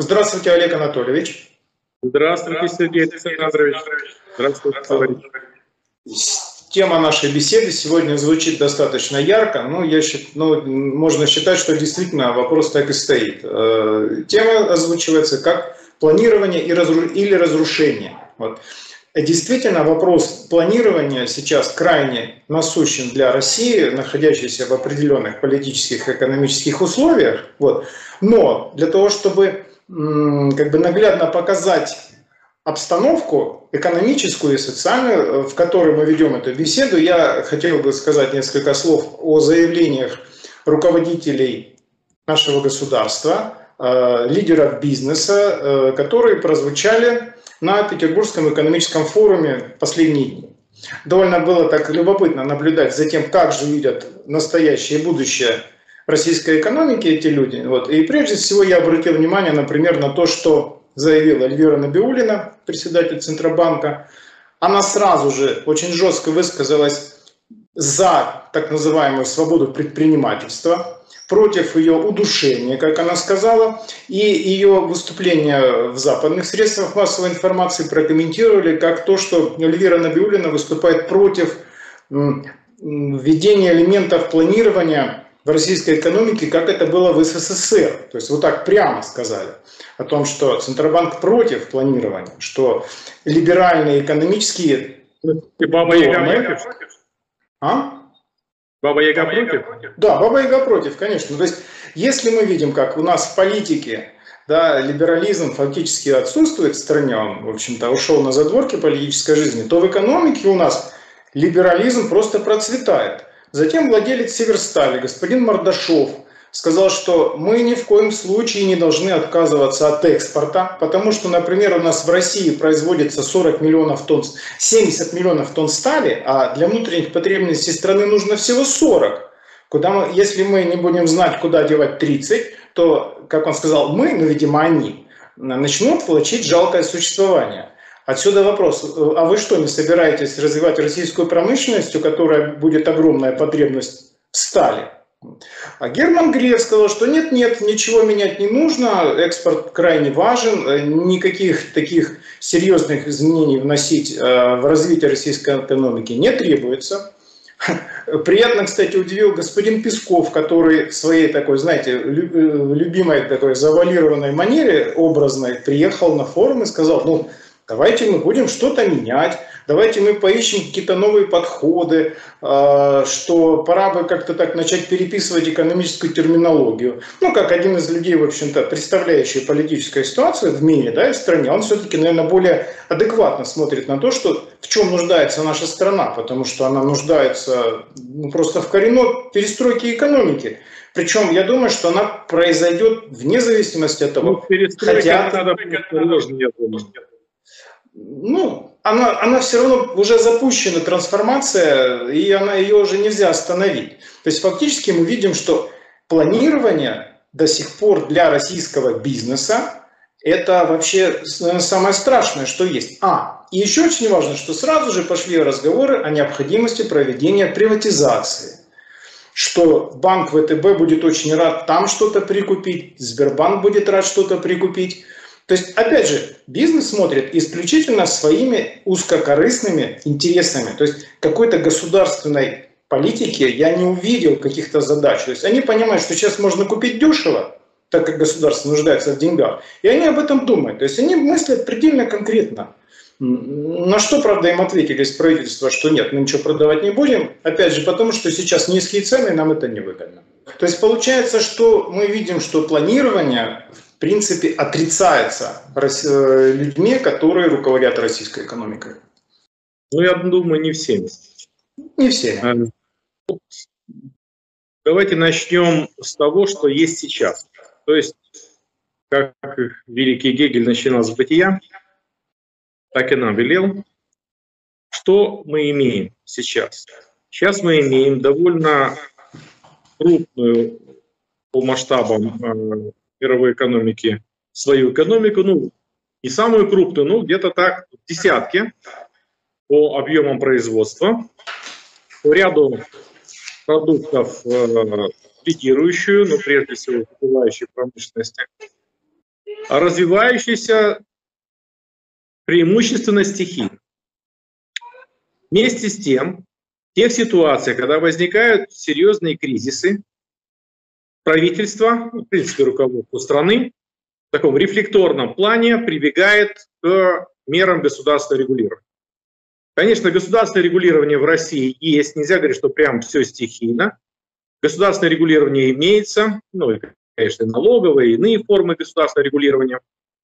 Здравствуйте, Олег Анатольевич. Здравствуйте, Сергей Александрович. Здравствуйте, товарищ. Тема нашей беседы сегодня звучит достаточно ярко. Ну, я, ну, можно считать, что действительно вопрос так и стоит. Э, тема озвучивается как планирование или разрушение. Вот. Действительно, вопрос планирования сейчас крайне насущен для России, находящейся в определенных политических и экономических условиях. Вот. Но для того, чтобы как бы наглядно показать обстановку экономическую и социальную, в которой мы ведем эту беседу, я хотел бы сказать несколько слов о заявлениях руководителей нашего государства, э, лидеров бизнеса, э, которые прозвучали на Петербургском экономическом форуме последние дни. Довольно было так любопытно наблюдать за тем, как же видят настоящее и будущее российской экономики эти люди. Вот. И прежде всего я обратил внимание, например, на то, что заявила Эльвира Набиулина, председатель Центробанка. Она сразу же очень жестко высказалась за так называемую свободу предпринимательства, против ее удушения, как она сказала, и ее выступление в западных средствах массовой информации прокомментировали как то, что Эльвира Набиулина выступает против введения элементов планирования в российской экономике, как это было в СССР. То есть вот так прямо сказали о том, что Центробанк против планирования, что либеральные экономические... И Баба Яга против? А? Баба Яга против? Да, Баба Яга против, конечно. То есть, если мы видим, как у нас в политике да, либерализм фактически отсутствует в стране, он, в общем-то, ушел на задворки политической жизни, то в экономике у нас либерализм просто процветает. Затем владелец Северстали, господин Мордашов, сказал, что мы ни в коем случае не должны отказываться от экспорта, потому что, например, у нас в России производится 40 миллионов тонн, 70 миллионов тонн стали, а для внутренних потребностей страны нужно всего 40. Куда мы, если мы не будем знать, куда девать 30, то, как он сказал, мы, ну, видимо, они, начнут влачить жалкое существование. Отсюда вопрос, а вы что, не собираетесь развивать российскую промышленность, у которой будет огромная потребность в стали? А Герман Греф сказал, что нет-нет, ничего менять не нужно, экспорт крайне важен, э, никаких таких серьезных изменений вносить э, в развитие российской экономики не требуется. Приятно, кстати, удивил господин Песков, который в своей такой, знаете, э, любимой такой завалированной манере образной приехал на форум и сказал, ну, давайте мы будем что-то менять, давайте мы поищем какие-то новые подходы, а, что пора бы как-то так начать переписывать экономическую терминологию. Ну, как один из людей, в общем-то, представляющий политическую ситуацию в мире, да, и в стране, он все-таки, наверное, более адекватно смотрит на то, что в чем нуждается наша страна, потому что она нуждается ну, просто в коренной перестройке экономики. Причем я думаю, что она произойдет вне зависимости от того, ну, хотят... надо я думаю ну, она, она все равно уже запущена трансформация, и она, ее уже нельзя остановить. То есть фактически мы видим, что планирование до сих пор для российского бизнеса это вообще самое страшное, что есть. А, и еще очень важно, что сразу же пошли разговоры о необходимости проведения приватизации. Что банк ВТБ будет очень рад там что-то прикупить, Сбербанк будет рад что-то прикупить. То есть, опять же, бизнес смотрит исключительно своими узкокорыстными интересами. То есть, какой-то государственной политики я не увидел каких-то задач. То есть, они понимают, что сейчас можно купить дешево, так как государство нуждается в деньгах, и они об этом думают. То есть, они мыслят предельно конкретно. На что, правда, им ответили из правительства, что нет, мы ничего продавать не будем. Опять же, потому что сейчас низкие цены, нам это невыгодно. То есть получается, что мы видим, что планирование в принципе, отрицается э, людьми, которые руководят российской экономикой? Ну, я думаю, не всеми. Не всеми. Э, давайте начнем с того, что есть сейчас. То есть, как великий Гегель начинал с бытия, так и нам велел. Что мы имеем сейчас? Сейчас мы имеем довольно крупную по масштабам э, мировой экономики свою экономику, ну, не самую крупную, ну, где-то так, десятки по объемам производства, по ряду продуктов э, лидирующую, но прежде всего в промышленности. развивающийся преимущественно стихи. Вместе с тем, в тех ситуациях, когда возникают серьезные кризисы, правительство, в принципе, руководство страны в таком рефлекторном плане прибегает к мерам государственного регулирования. Конечно, государственное регулирование в России есть, нельзя говорить, что прям все стихийно. Государственное регулирование имеется, ну, и, конечно, и иные формы государственного регулирования,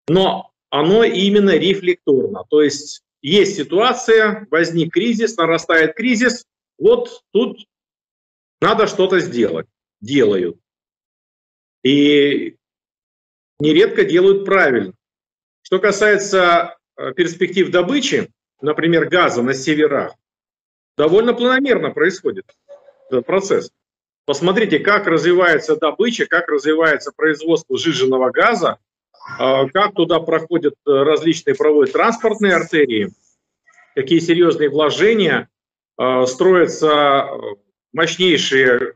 но оно именно рефлекторно. То есть есть ситуация, возник кризис, нарастает кризис, вот тут надо что-то сделать. Делают. И нередко делают правильно. Что касается э, перспектив добычи, например, газа на северах, довольно планомерно происходит этот процесс. Посмотрите, как развивается добыча, как развивается производство сжиженного газа, э, как туда проходят э, различные проводят транспортные артерии, какие серьезные вложения, строятся мощнейшие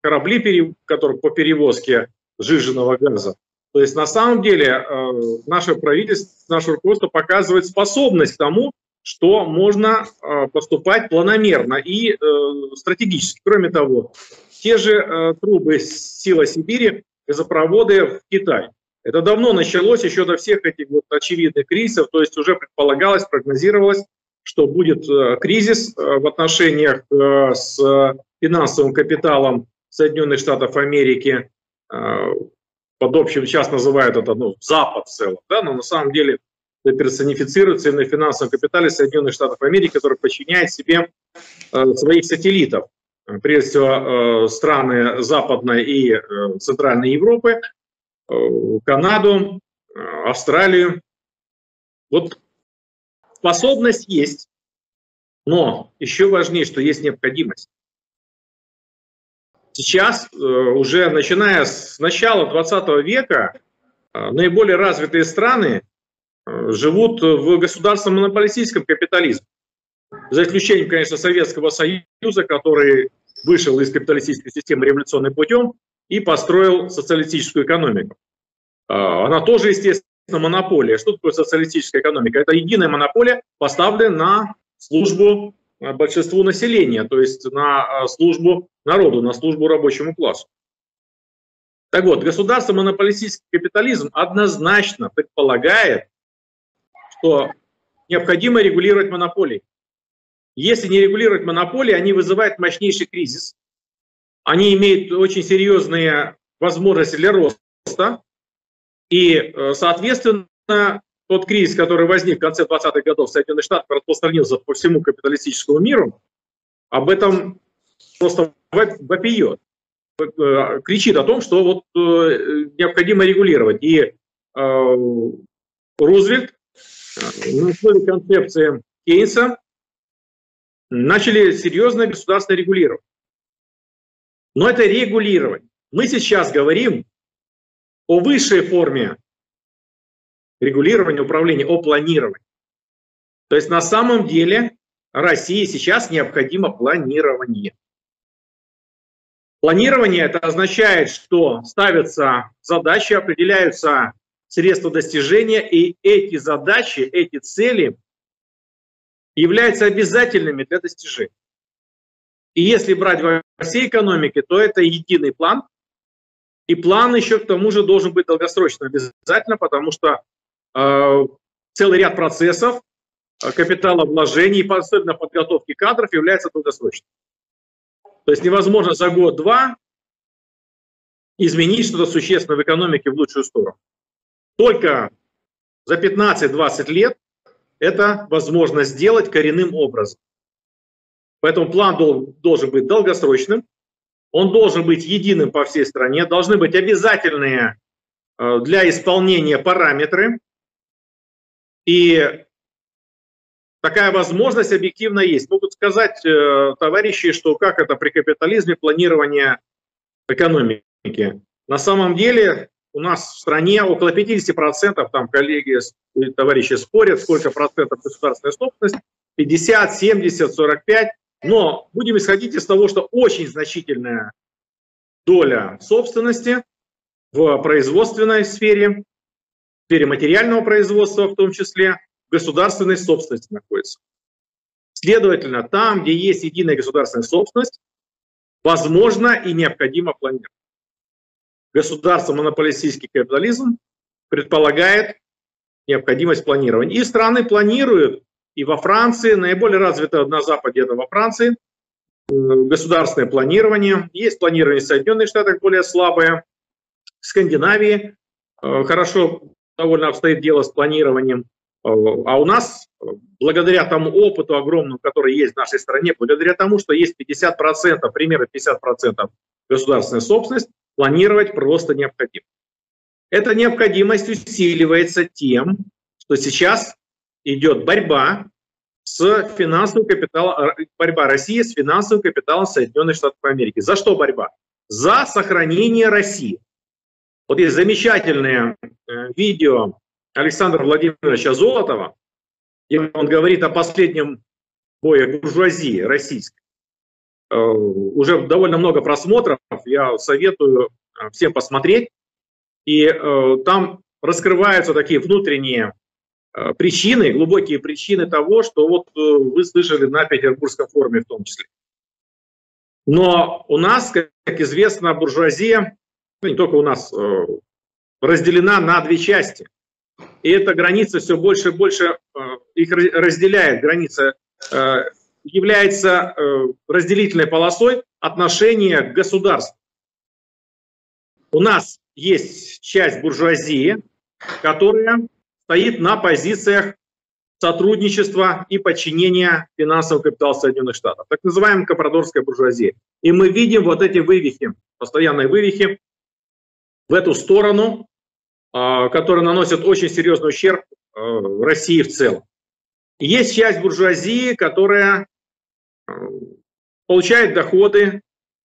корабли, которые по перевозке сжиженного газа. То есть на самом деле э, наше правительство, наше руководство показывает способность к тому, что можно э, поступать планомерно и э, стратегически. Кроме того, те же трубы сила Сибири, газопроводы в Китай. Это давно началось, еще до всех этих вот очевидных кризисов, то есть уже предполагалось, прогнозировалось, что будет кризис в отношениях с финансовым капиталом Соединенных Штатов Америки, э, под общим сейчас называют это ну, Запад в целом, да, но на самом деле это персонифицируется на финансовом капитале Соединенных Штатов Америки, который подчиняет себе э, своих сателлитов, прежде всего э, страны Западной и Центральной Европы, Канаду, Австралию. Вот способность есть, но еще важнее, что есть необходимость. Сейчас, э, уже начиная с начала 20 века, э, наиболее развитые страны э, живут в государственном монополистическом капитализме. За исключением, конечно, Советского Союза, который вышел из капиталистической системы революционным путем и построил социалистическую экономику. Она тоже, естественно, монополия. Что такое социалистическая экономика? Это единая монополия, поставленная на службу большинству населения, то есть на э, службу народу, на службу рабочему классу. Так вот, государство монополистический капитализм однозначно предполагает, что необходимо регулировать монополии. Если не регулировать монополии, они вызывают мощнейший кризис, они имеют очень серьезные возможности для роста, и, э, соответственно, тот кризис, который возник в конце 20-х годов в Соединенных Штатах, распространился по всему капиталистическому миру, об этом просто вопиет, э, кричит о том, что вот э, необходимо регулировать. И э, Рузвельт на основе концепции Кейнса начали серьезное государственное регулирование. Но это регулирование. Мы сейчас говорим о высшей форме регулирования, управления, о планировании. То есть на самом деле России сейчас необходимо планирование. Планирование это означает, что ставятся задачи, определяются средства достижения, и эти задачи, эти цели являются обязательными для достижения. И если брать во всей экономике, то это единый план, и план еще к тому же должен быть долгосрочным обязательно, потому что целый ряд процессов э, капиталовложений, особенно подготовки кадров, является долгосрочным. То есть невозможно за год-два изменить что-то существенно в экономике в лучшую сторону. Только за 15-20 лет это возможно сделать коренным образом. Поэтому план должен быть долгосрочным, он должен быть единым по всей стране, должны быть обязательные э, для исполнения параметры, и такая возможность объективно есть. Могут сказать э, товарищи, что как это при капитализме планирование экономики. На самом деле у нас в стране около 50%, там коллеги, товарищи спорят, сколько процентов государственной собственности, 50, 70, 45. Но будем исходить из того, что очень значительная доля собственности в производственной сфере, сфере материального производства в том числе, в государственной собственности находится. Следовательно, там, где есть единая государственная собственность, возможно и необходимо планировать. Государство монополистический капитализм предполагает необходимость планирования. И страны планируют, и во Франции, наиболее развито на Западе это во Франции, э, государственное планирование. Есть планирование в Соединенных Штатах более слабое. В Скандинавии э, хорошо довольно обстоит дело с планированием. Э, а у нас, благодаря тому опыту огромному, который есть в нашей стране, благодаря тому, что есть 50%, примерно 50% государственная собственность, планировать просто необходимо. Эта необходимость усиливается тем, что сейчас идет борьба с финансовым капиталом, борьба России с финансовым капиталом Соединенных Штатов Америки. За что борьба? За сохранение России. Вот есть замечательное э, видео Александра Владимировича Золотова, где он говорит о последнем бое буржуазии российской. Э, уже довольно много просмотров, я советую э, всем посмотреть. И там раскрываются такие внутренние причины, глубокие причины того, что вот вы слышали на Петербургском форуме в том числе. Но у нас, как, известно, буржуазия, не только у нас, э, разделена на две части. И эта граница все больше и больше э, их разделяет. Граница э, является разделительной полосой отношения к государству. У нас есть часть буржуазии, которая стоит на позициях сотрудничества и подчинения финансового капитала Соединенных Штатов, так называемая компрадорская буржуазия. И мы видим вот эти вывихи, постоянные вывихи в эту сторону, а, которые наносят очень серьезный ущерб а, России в целом. Есть часть буржуазии, которая а, получает доходы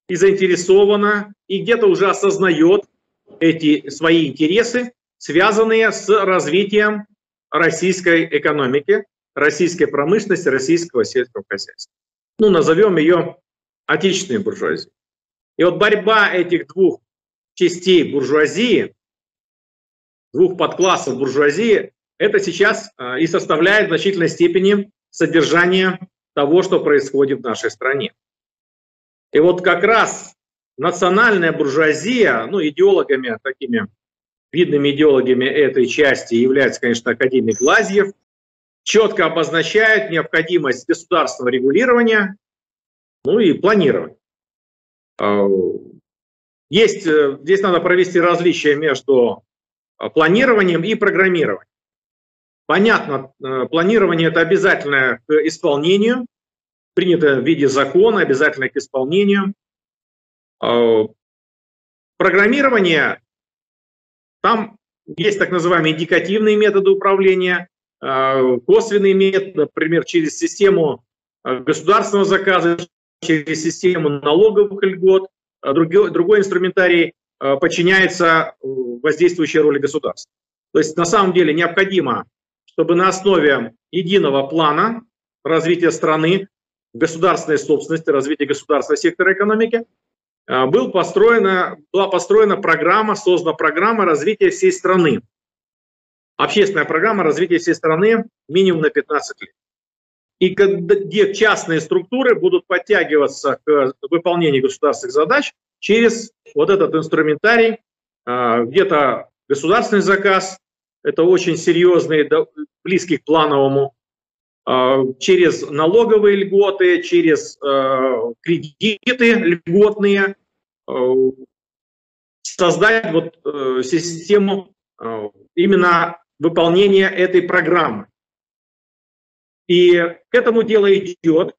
и заинтересована, и где-то уже осознает эти свои интересы, связанные с развитием российской экономики, российской промышленности, российского сельского хозяйства. Ну, назовем ее отечественной буржуазией. И вот борьба этих двух частей буржуазии, двух подклассов буржуазии, это сейчас а, и составляет в значительной степени содержание того, что происходит в нашей стране. И вот как раз национальная буржуазия, ну, идеологами, такими видными идеологами этой части является, конечно, академик Глазьев, четко обозначает необходимость государственного регулирования, ну и планирования. А, есть, э, здесь надо провести различие между а, планированием и программированием. Понятно, э, планирование – это обязательное к исполнению, принято в виде закона, обязательно к исполнению. Э, программирование, там есть так называемые индикативные методы управления, э, косвенные методы, например, через систему э, государственного заказа, через систему налоговых льгот, другой, другой инструментарий подчиняется воздействующей роли государства. То есть на самом деле необходимо, чтобы на основе единого плана развития страны, государственной собственности, развития государственного сектора экономики, а, был построена, была построена программа, создана программа развития всей страны. Общественная программа развития всей страны минимум на 15 лет. И где частные структуры будут подтягиваться к выполнению государственных задач через вот этот инструментарий, а, где-то государственный заказ, это очень серьезный, близкий к плановому, а, через налоговые льготы, через а, кредиты льготные, создать вот э, систему именно выполнения этой программы. И к этому дело идет,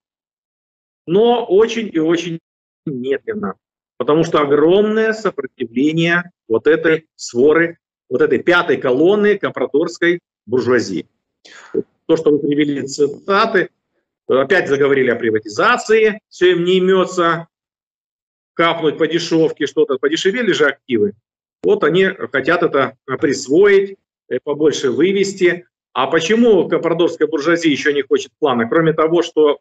но очень и очень медленно, потому что огромное сопротивление вот этой своры, вот этой пятой колонны компрадорской буржуазии то, что вы привели цитаты, опять заговорили о приватизации, все им не имется, капнуть по дешевке что-то, подешевели же активы. Вот они хотят это присвоить, э, побольше вывести. А почему компрадорская буржуазия еще не хочет плана? Кроме того, что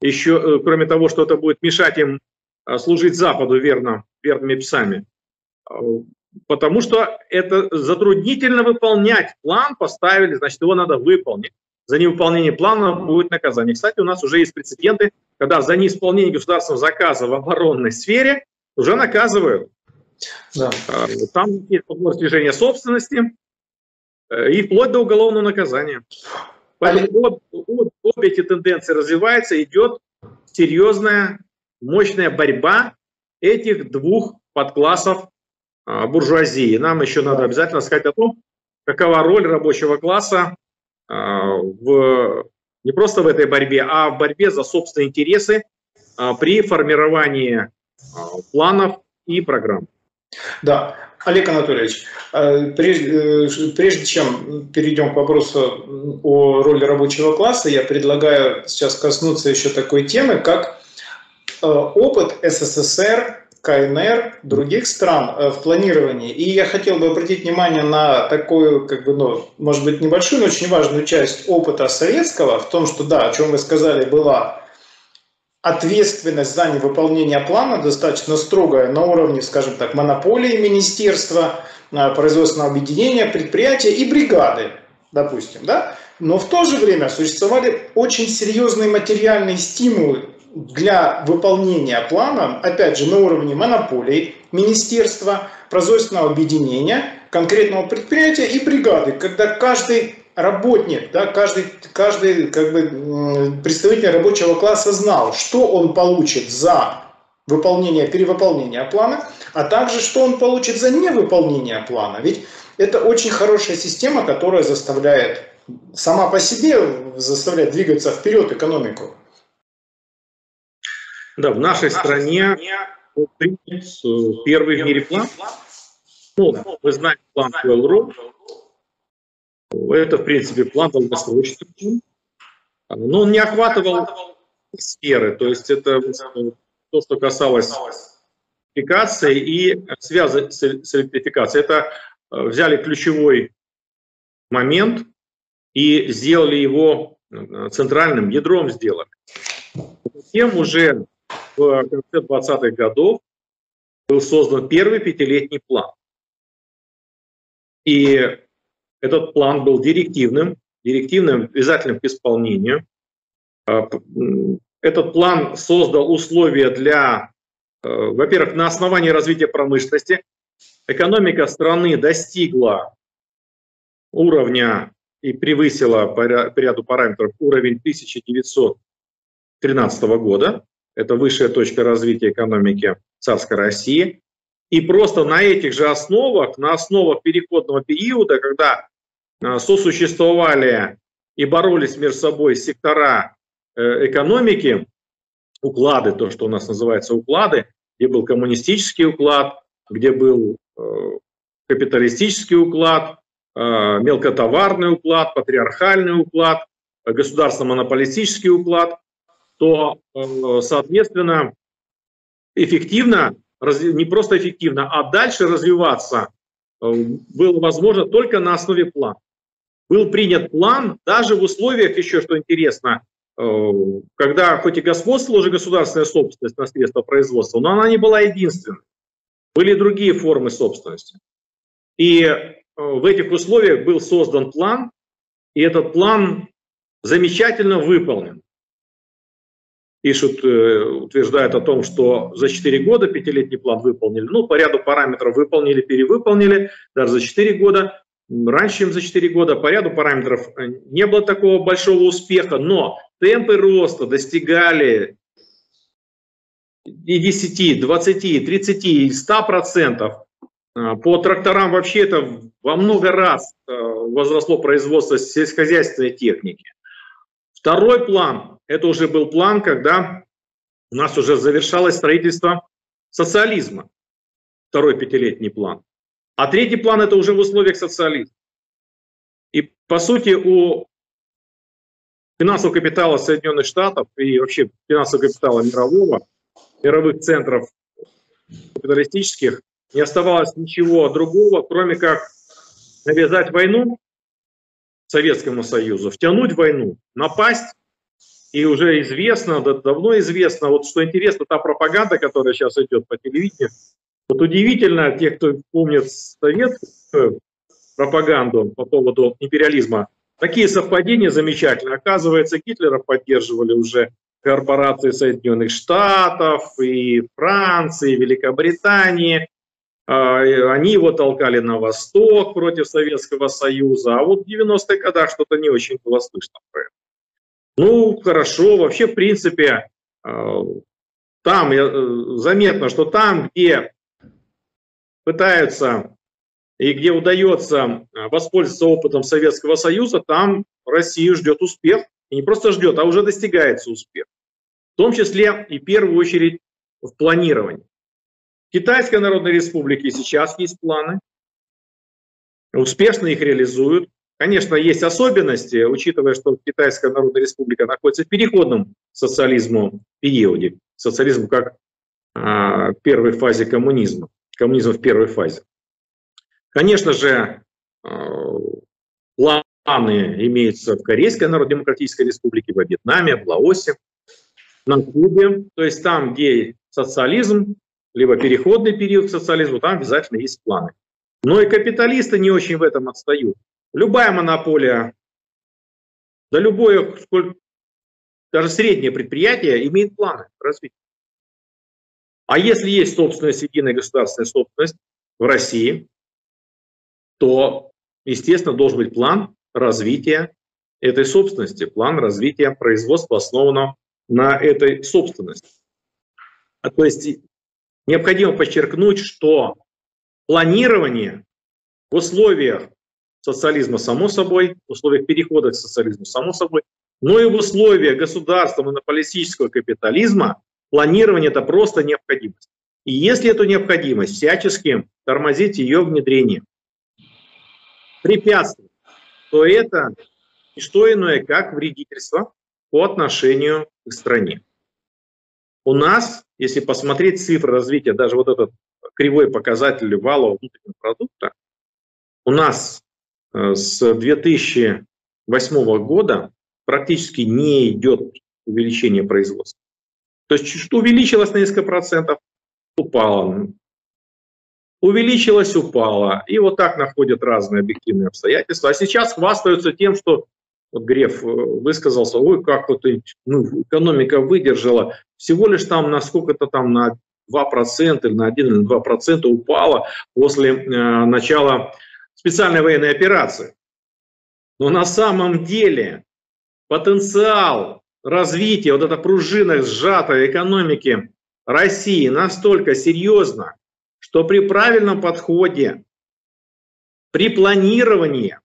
еще, э, кроме того, что это будет мешать им э, служить Западу верно, верными псами. потому что это затруднительно выполнять. План поставили, значит, его надо выполнить. За невыполнение плана будет наказание. Кстати, у нас уже есть прецеденты, когда за неисполнение государственного заказа в оборонной сфере уже наказывают. Да. А, там есть снижения собственности и вплоть до уголовного наказания. Поэтому обе, обе эти тенденции развиваются, идет серьезная, мощная борьба этих двух подклассов а, буржуазии. Нам еще надо обязательно сказать о том, какова роль рабочего класса а, в, не просто в этой борьбе, а в борьбе за собственные интересы а, при формировании планов и программ. Да, Олег Анатольевич, прежде, э, прежде чем перейдем к вопросу о роли рабочего класса, я предлагаю сейчас коснуться еще такой темы, как э, опыт СССР КНР, других стран э, в планировании. И я хотел бы обратить внимание на такую, как бы, ну, может быть, небольшую, но очень важную часть опыта советского в том, что, да, о чем вы сказали, была ответственность за невыполнение плана достаточно строгая на уровне, скажем так, монополии министерства, э, производственного объединения, предприятия и бригады, допустим, да? Но в то же время существовали очень серьезные материальные стимулы для выполнения плана, опять же, на уровне монополий, министерства, производственного объединения, конкретного предприятия и бригады, когда каждый работник, да, каждый, каждый как бы, представитель рабочего класса знал, что он получит за выполнение, перевыполнение плана, а также что он получит за невыполнение плана. Ведь это очень хорошая система, которая заставляет сама по себе заставляет двигаться вперед экономику. Да, в нашей стране принят э, первый в мире план. Ну, вы знаете план Railroad. Это, в принципе, план долгосрочный. Но он не охватывал сферы. То есть это то, что касалось электрификации и связи с электрификацией. Это э, взяли ключевой момент и сделали его э, центральным ядром сделали. Затем уже в конце 20-х годов был создан первый пятилетний план. И этот план был директивным, директивным, обязательным к исполнению. А, этот план создал условия для, э, во-первых, на основании развития промышленности. Экономика страны достигла уровня и превысила по ряду параметров уровень 1913 года это высшая точка развития экономики царской России. И просто на этих же основах, на основах переходного периода, когда сосуществовали и боролись между собой сектора э, экономики, уклады, то, что у нас называется уклады, где был коммунистический уклад, где был э, капиталистический уклад, э, мелкотоварный уклад, патриархальный уклад, государственно-монополистический уклад то, э, соответственно, эффективно, не просто эффективно, а дальше развиваться э, было возможно только на основе плана. Был принят план даже в условиях, еще что интересно, э, когда хоть и господствовала уже государственная собственность на средства производства, но она не была единственной. Были другие формы собственности. И в этих условиях был создан план, и этот план замечательно выполнен пишут, э, утверждают о том, что за 4 года пятилетний план выполнили. Ну, по ряду параметров выполнили, перевыполнили, даже за 4 года. Раньше, чем за 4 года, по ряду параметров э, не было такого большого успеха, но темпы роста достигали и 10, 20, 30, и 100 процентов. Э, по тракторам вообще это во много раз возросло производство сельскохозяйственной техники. Второй план, это уже был план, когда у нас уже завершалось строительство социализма. Второй пятилетний план. А третий план это уже в условиях социализма. И по сути у финансового капитала Соединенных Штатов и вообще финансового капитала мирового, мировых центров капиталистических не оставалось ничего другого, кроме как навязать войну Советскому Союзу, втянуть войну, напасть, и уже известно, давно известно, вот что интересно, та пропаганда, которая сейчас идет по телевидению, Вот удивительно, те, кто помнит советскую пропаганду по поводу империализма, такие совпадения замечательные. Оказывается, Гитлера поддерживали уже корпорации Соединенных Штатов, и Франции, и Великобритании. А, они его толкали на восток против Советского Союза, а вот в 90-х годах что-то не очень было слышно про это. Ну, хорошо, вообще, в принципе, а, там э, заметно, что там, где пытаются и где удается а, воспользоваться опытом Советского Союза, там Россию ждет успех. И не просто ждет, а уже достигается успех. В том числе и в первую очередь в планировании. В Китайской Народной Республике сейчас есть планы, успешно их реализуют. Конечно, есть особенности, учитывая, что Китайская Народная Республика находится в переходном социализму периоде, социализм как а, первой фазе коммунизма, коммунизм в первой фазе. Конечно же, а, планы имеются в Корейской Народно-Демократической Республике, во Вьетнаме, в Лаосе, на Кубе, то есть там, где социализм, либо переходный период к социализму, там обязательно есть планы. Но и капиталисты не очень в этом отстают. Любая монополия, да любое, даже среднее предприятие имеет планы развития. А если есть собственность, единая государственная собственность в России, то, естественно, должен быть план развития этой собственности, план развития производства, основанного на этой собственности. А то есть необходимо подчеркнуть, что планирование в условиях социализма, само собой, в условиях перехода к социализму, само собой, но и в условиях государства монополистического капитализма планирование – это просто необходимость. И если эту необходимость всячески тормозить ее внедрение, препятствовать, то это не что иное, как вредительство по отношению к стране. У нас, если посмотреть цифры развития, даже вот этот кривой показатель валового внутреннего продукта, у нас э, с 2008 года практически не идет увеличение производства. То есть что увеличилось на несколько процентов, упало. Увеличилось, упало. И вот так находят разные объективные обстоятельства. А сейчас хвастаются тем, что вот Греф э, высказался, ой, как вот ну, экономика выдержала, всего лишь там на сколько-то там на 2% или на 1 или на 2% упала после э, начала специальной военной операции. Но на самом деле потенциал развития, вот эта пружина сжатой экономики России настолько серьезно, что при правильном подходе, при планировании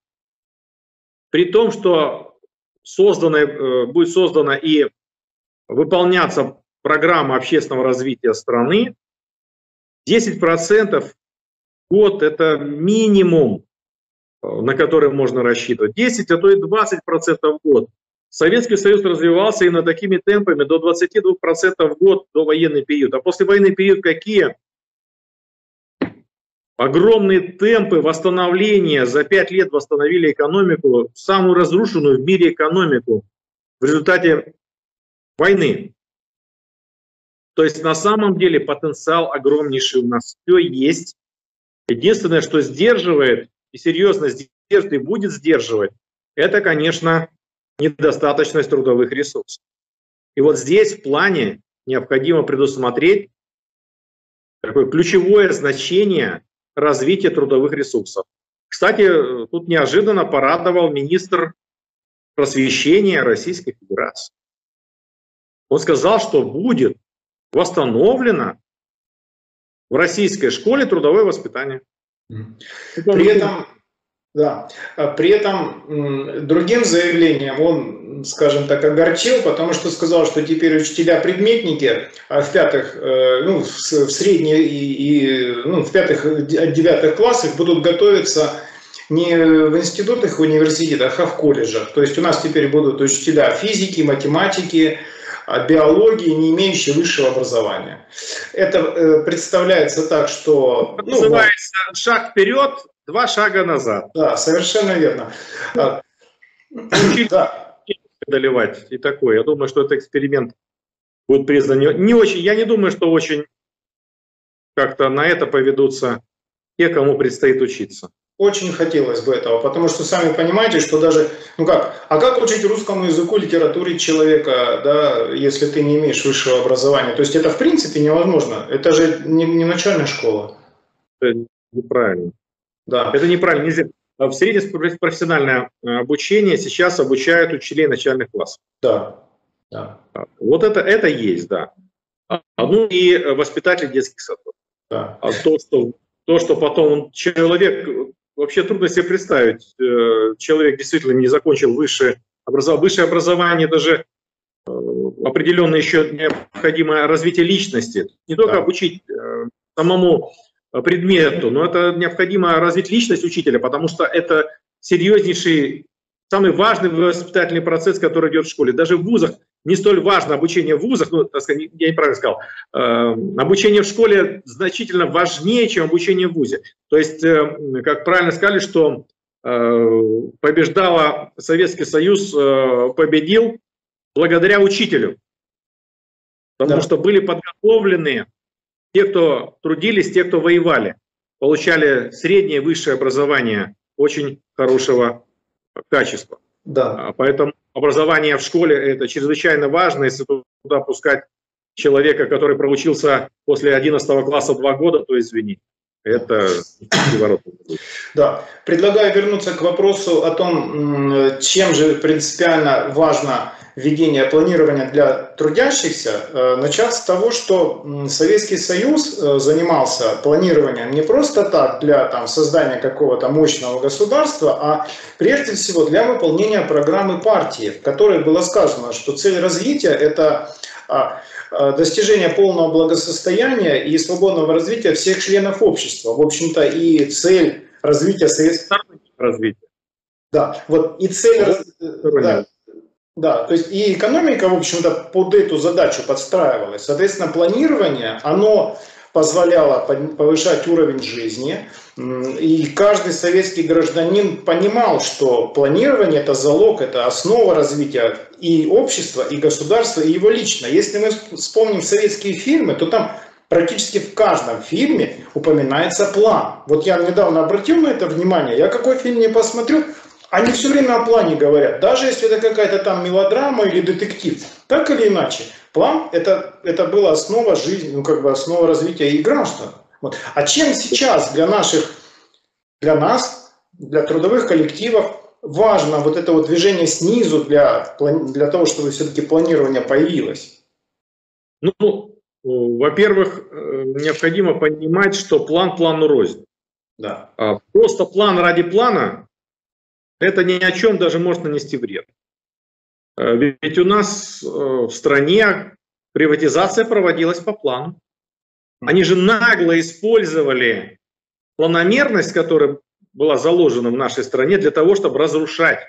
при том, что создана, э, будет создана и выполняться программа общественного развития страны, 10% в год – это минимум, э, на который можно рассчитывать. 10, а то и 20% в год. Советский Союз развивался именно такими темпами до 22% в год до военный период. А после военный период какие? огромные темпы восстановления. За пять лет восстановили экономику, самую разрушенную в мире экономику в результате войны. То есть на самом деле потенциал огромнейший у нас все есть. Единственное, что сдерживает и серьезно сдерживает и будет сдерживать, это, конечно, недостаточность трудовых ресурсов. И вот здесь в плане необходимо предусмотреть такое ключевое значение развития трудовых ресурсов. Кстати, тут неожиданно порадовал министр просвещения Российской Федерации. Он сказал, что будет восстановлено в российской школе трудовое воспитание. При этом, да, при этом другим заявлением он скажем так, огорчил, потому что сказал, что теперь учителя-предметники а в пятых, э, ну, в средних и, и ну, в пятых, девятых классах будут готовиться не в институтах, в университетах, а в колледжах. То есть у нас теперь будут учителя физики, математики, а биологии, не имеющие высшего образования. Это э, представляется так, что... Ну, называется шаг вперед, два шага назад. Да, совершенно верно. Да доливать и такое. Я думаю, что этот эксперимент будет признан не, не очень, я не думаю, что очень как-то на это поведутся те, кому предстоит учиться. Очень хотелось бы этого, потому что сами понимаете, что даже, ну как, а как учить русскому языку, литературе человека, да, если ты не имеешь высшего образования? То есть это в принципе невозможно, это же не, не начальная школа. Это неправильно. Да. Это неправильно, нельзя. В среднее профессиональное э, обучение сейчас обучают учителей начальных классов. Да. да. Вот это, это есть, да. Ну и воспитатель детских садов. Да. А то, что, то, что потом человек вообще трудно себе представить. Э, человек действительно не закончил высшее образование. Высшее образование даже э, определенное еще необходимое развитие личности. Не только да. обучить э, самому предмету, но это необходимо развить личность учителя, потому что это серьезнейший, самый важный воспитательный процесс, который идет в школе. Даже в вузах не столь важно обучение в вузах, ну, так сказать, я неправильно сказал, э, обучение в школе значительно важнее, чем обучение в вузе. То есть, э, как правильно сказали, что э, побеждала Советский Союз, э, победил благодаря учителю. Потому да. что были подготовлены те, кто трудились, те, кто воевали, получали среднее высшее образование очень хорошего качества. Да. А поэтому образование в школе – это чрезвычайно важно. Если туда пускать человека, который проучился после 11 класса два года, то извини. Это Да. Предлагаю вернуться к вопросу о том, чем же принципиально важно введение планирования для трудящихся, э, начать с того, что Советский Союз э, занимался планированием не просто так для там, создания какого-то мощного государства, а прежде всего для выполнения программы партии, в которой было сказано, что цель развития – это а, достижение полного благосостояния и свободного развития всех членов общества. В общем-то, и цель развития Советского развития. Да, вот и цель... Да, да, то есть и экономика, в общем-то, под эту задачу подстраивалась. Соответственно, планирование, оно позволяло повышать уровень жизни. И каждый советский гражданин понимал, что планирование – это залог, это основа развития и общества, и государства, и его лично. Если мы вспомним советские фильмы, то там практически в каждом фильме упоминается план. Вот я недавно обратил на это внимание, я какой фильм не посмотрю, они все время о плане говорят, даже если это какая-то там мелодрама или детектив. Так или иначе, план это, это была основа жизни, ну как бы основа развития и граждан. Вот. А чем сейчас для наших, для нас, для трудовых коллективов важно вот это вот движение снизу для, для того, чтобы все-таки планирование появилось? Ну, во-первых, э, необходимо понимать, что план плану рознь. Да. А просто план ради плана это ни о чем даже может нанести вред. Э, ведь у нас э, в стране приватизация проводилась по плану. Они же нагло использовали планомерность, которая была заложена в нашей стране для того, чтобы разрушать.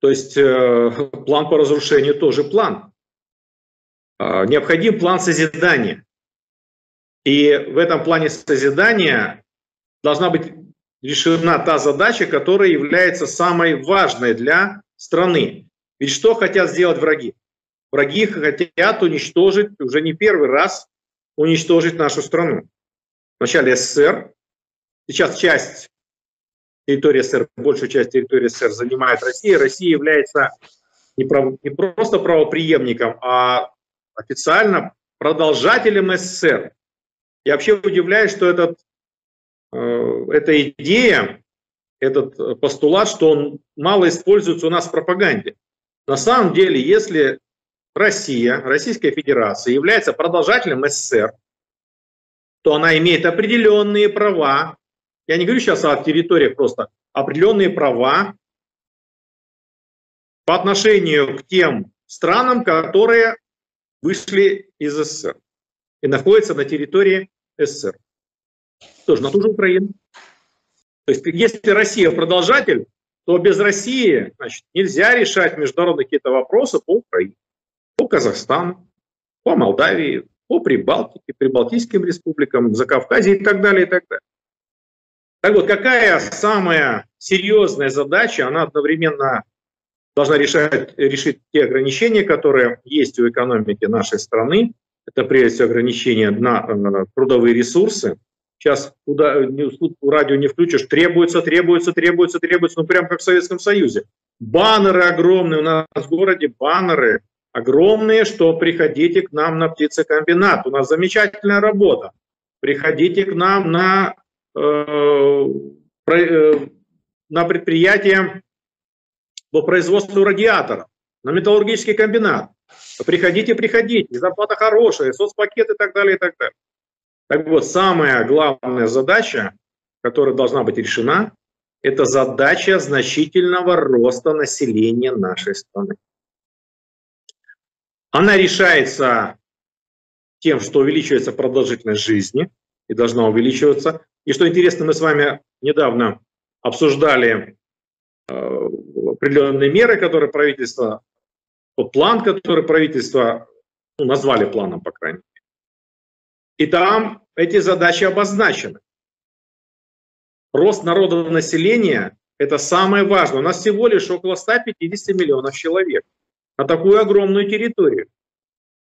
То есть э, план по разрушению тоже план. Необходим план созидания. И в этом плане созидания должна быть решена та задача, которая является самой важной для страны. Ведь что хотят сделать враги? Враги хотят уничтожить, уже не первый раз, уничтожить нашу страну. Вначале СССР, сейчас часть территории СССР, большую часть территории СССР занимает Россия. Россия является не, прав, не просто правоприемником, а официально продолжателем СССР. Я вообще удивляюсь, что этот Э, эта идея, этот постулат, что он мало используется у нас в пропаганде. На самом деле, если Россия, Российская Федерация является продолжателем СССР, то она имеет определенные права, я не говорю сейчас о территориях просто, определенные права по отношению к тем странам, которые вышли из СССР и находятся на территории СССР. Тоже на ту же Украину. То есть если Россия продолжатель, то без России значит, нельзя решать международные какие-то вопросы по Украине, по Казахстану, по Молдавии, по Прибалтике, Прибалтийским республикам, Закавказье и так далее, и так далее. Так вот, какая самая серьезная задача, она одновременно должна решать, решить те ограничения, которые есть у экономики нашей страны, это прежде всего ограничение на трудовые ресурсы. Сейчас куда радио не включишь, требуется, требуется, требуется, требуется, ну прям как в Советском Союзе. Баннеры огромные у нас в городе, баннеры огромные, что приходите к нам на птицекомбинат. У нас замечательная работа. Приходите к нам на, э, э, на предприятие по производству радиаторов, на металлургический комбинат. Приходите, приходите, зарплата хорошая, соцпакет и так далее, и так далее. Так вот, самая главная задача, которая должна быть решена, это задача значительного роста населения нашей страны. Она решается тем, что увеличивается продолжительность жизни и должна увеличиваться. И что интересно, мы с вами недавно обсуждали э, определенные меры, которые правительство, тот план, который правительство ну, назвали планом, по крайней мере. И там эти задачи обозначены. Рост народа населения – это самое важное. У нас всего лишь около 150 миллионов человек на такую огромную территорию,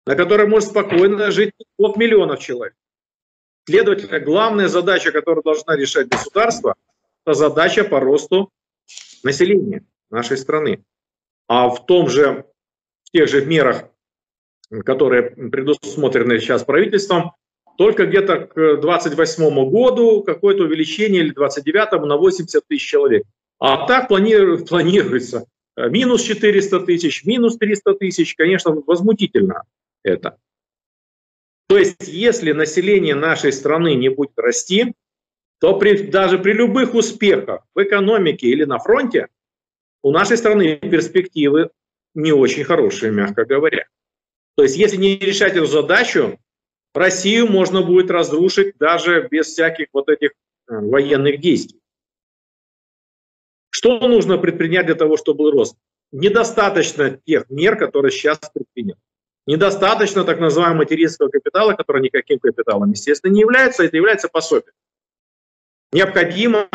на которой может спокойно жить 2 миллионов человек. Следовательно, главная задача, которую должна решать государство, это задача по росту населения нашей страны. А в том же, в тех же мерах, которые предусмотрены сейчас правительством, только где-то к 2028 году какое-то увеличение или 29 на 80 тысяч человек. А так планируется минус 400 тысяч, минус 300 тысяч, конечно, возмутительно это. То есть, если население нашей страны не будет расти, то при, даже при любых успехах в экономике или на фронте у нашей страны перспективы не очень хорошие, мягко говоря. То есть, если не решать эту задачу, Россию можно будет разрушить даже без всяких вот этих э, военных действий. Что нужно предпринять для того, чтобы был рост? Недостаточно тех мер, которые сейчас предприняты. Недостаточно так называемого материнского капитала, который никаким капиталом, естественно, не является, это является пособием. Необходимо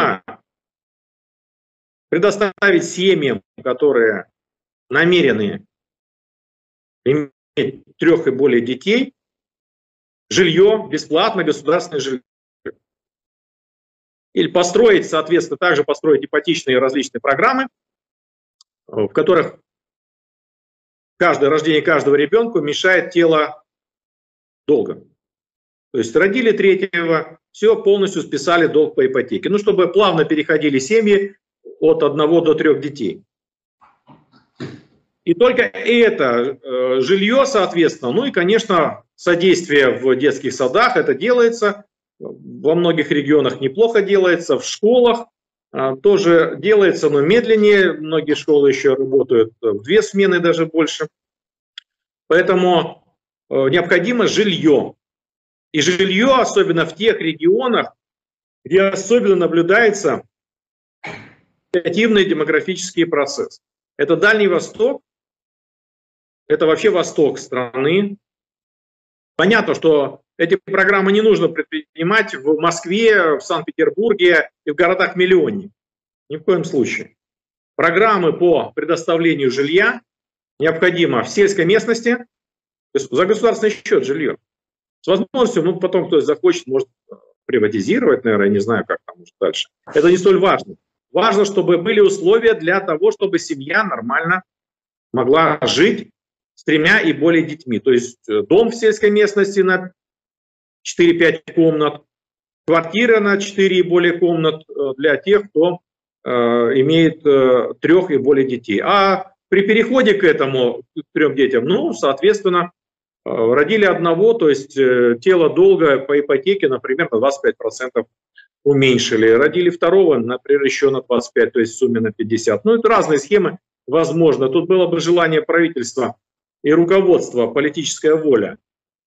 предоставить семьям, которые намерены иметь трех и более детей, жилье, бесплатно государственное жилье. Или построить, соответственно, также построить ипотечные различные программы, в которых каждое рождение каждого ребенка мешает тело долга. То есть родили третьего, все, полностью списали долг по ипотеке. Ну, чтобы плавно переходили семьи от одного до трех детей. И только это э, жилье, соответственно, ну и, конечно, содействие в детских садах, это делается, во многих регионах неплохо делается, в школах э, тоже делается, но медленнее, многие школы еще работают в две смены, даже больше. Поэтому э, необходимо жилье. И жилье, особенно в тех регионах, где особенно наблюдается негативный демографический процесс. Это Дальний Восток, это вообще восток страны. Понятно, что эти программы не нужно предпринимать в Москве, в Санкт-Петербурге и в городах-миллионник. Ни в коем случае. Программы по предоставлению жилья необходимо в сельской местности, за государственный счет жилье. С возможностью, ну, потом кто захочет, может приватизировать, наверное, я не знаю, как там может дальше. Это не столь важно. Важно, чтобы были условия для того, чтобы семья нормально могла жить с тремя и более детьми. То есть э, дом в сельской местности на 4-5 комнат, квартира на 4 и более комнат э, для тех, кто э, имеет э, трех и более детей. А при переходе к этому, к трем детям, ну, соответственно, родили одного, то есть тело долга по ипотеке, например, на 25% уменьшили. Родили второго, например, еще на 25, то есть в сумме на 50. Ну, это разные схемы, возможно. Тут было бы желание правительства и руководство, политическая воля.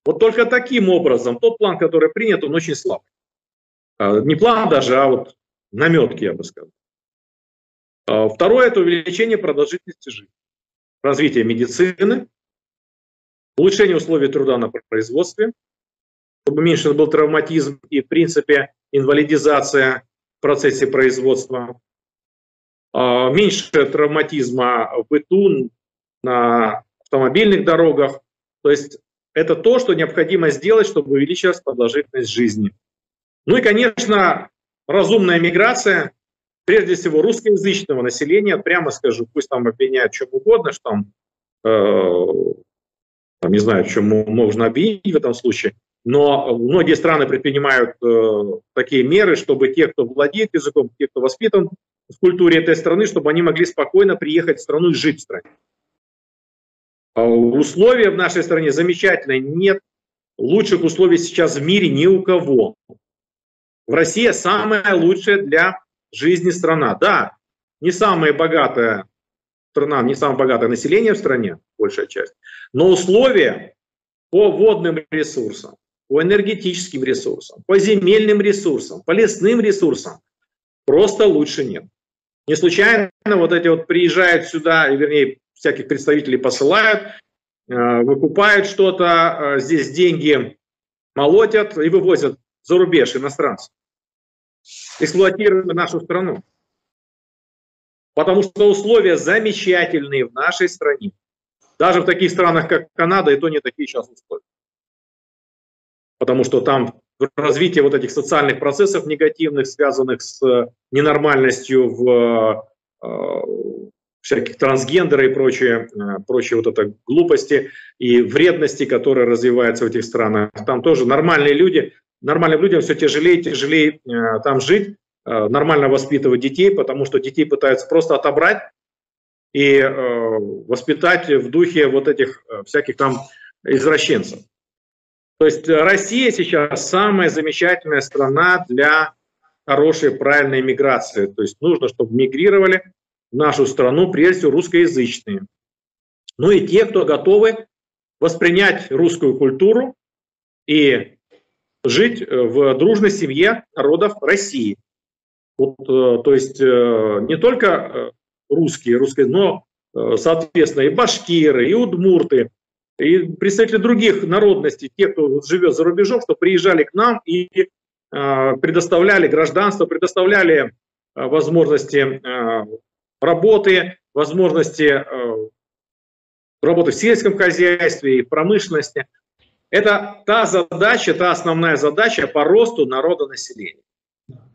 Вот только таким образом тот план, который принят, он очень слаб. А, не план даже, а вот наметки, я бы сказал. А, второе – это увеличение продолжительности жизни, развитие медицины, улучшение условий труда на производстве, чтобы меньше был травматизм и, в принципе, инвалидизация в процессе производства, а, меньше травматизма в быту, на автомобильных дорогах. То есть это то, что необходимо сделать, чтобы увеличилась продолжительность жизни. Ну и, конечно, разумная миграция, прежде всего, русскоязычного населения, прямо скажу, пусть там обвиняют чем угодно, что там, э, там не знаю, чем можно обвинить в этом случае, но многие страны предпринимают э, такие меры, чтобы те, кто владеет языком, те, кто воспитан в культуре этой страны, чтобы они могли спокойно приехать в страну и жить в стране. А условия в нашей стране замечательные. Нет лучших условий сейчас в мире ни у кого. В России самая лучшая для жизни страна. Да, не самая богатая страна, не самое богатое население в стране, большая часть, но условия по водным ресурсам, по энергетическим ресурсам, по земельным ресурсам, по лесным ресурсам просто лучше нет. Не случайно вот эти вот приезжают сюда, вернее, всяких представителей посылают, э, выкупают что-то, э, здесь деньги молотят и вывозят за рубеж иностранцев, эксплуатируя нашу страну. Потому что условия замечательные в нашей стране. Даже в таких странах, как Канада, и то не такие сейчас условия. Потому что там развитие вот этих социальных процессов негативных, связанных с ненормальностью в э, всяких трансгендеры и прочие, э, прочие вот это глупости и вредности, которые развиваются в этих странах. Там тоже нормальные люди, нормальным людям все тяжелее и тяжелее э, там жить, э, нормально воспитывать детей, потому что детей пытаются просто отобрать и воспитать в духе вот этих всяких там извращенцев. То есть Россия сейчас самая замечательная страна для хорошей, правильной миграции. То есть нужно, чтобы мигрировали нашу страну, прежде всего, русскоязычные. Ну и те, кто готовы воспринять русскую культуру и жить в дружной семье народов России. Вот, э, то есть э, не только э, русские, русские, но, соответственно, и башкиры, и удмурты, и представители других народностей, те, кто живет за рубежом, что приезжали к нам и предоставляли гражданство, предоставляли возможности работы, возможности э, работы в сельском хозяйстве и промышленности. Это та задача, та основная задача по росту народонаселения.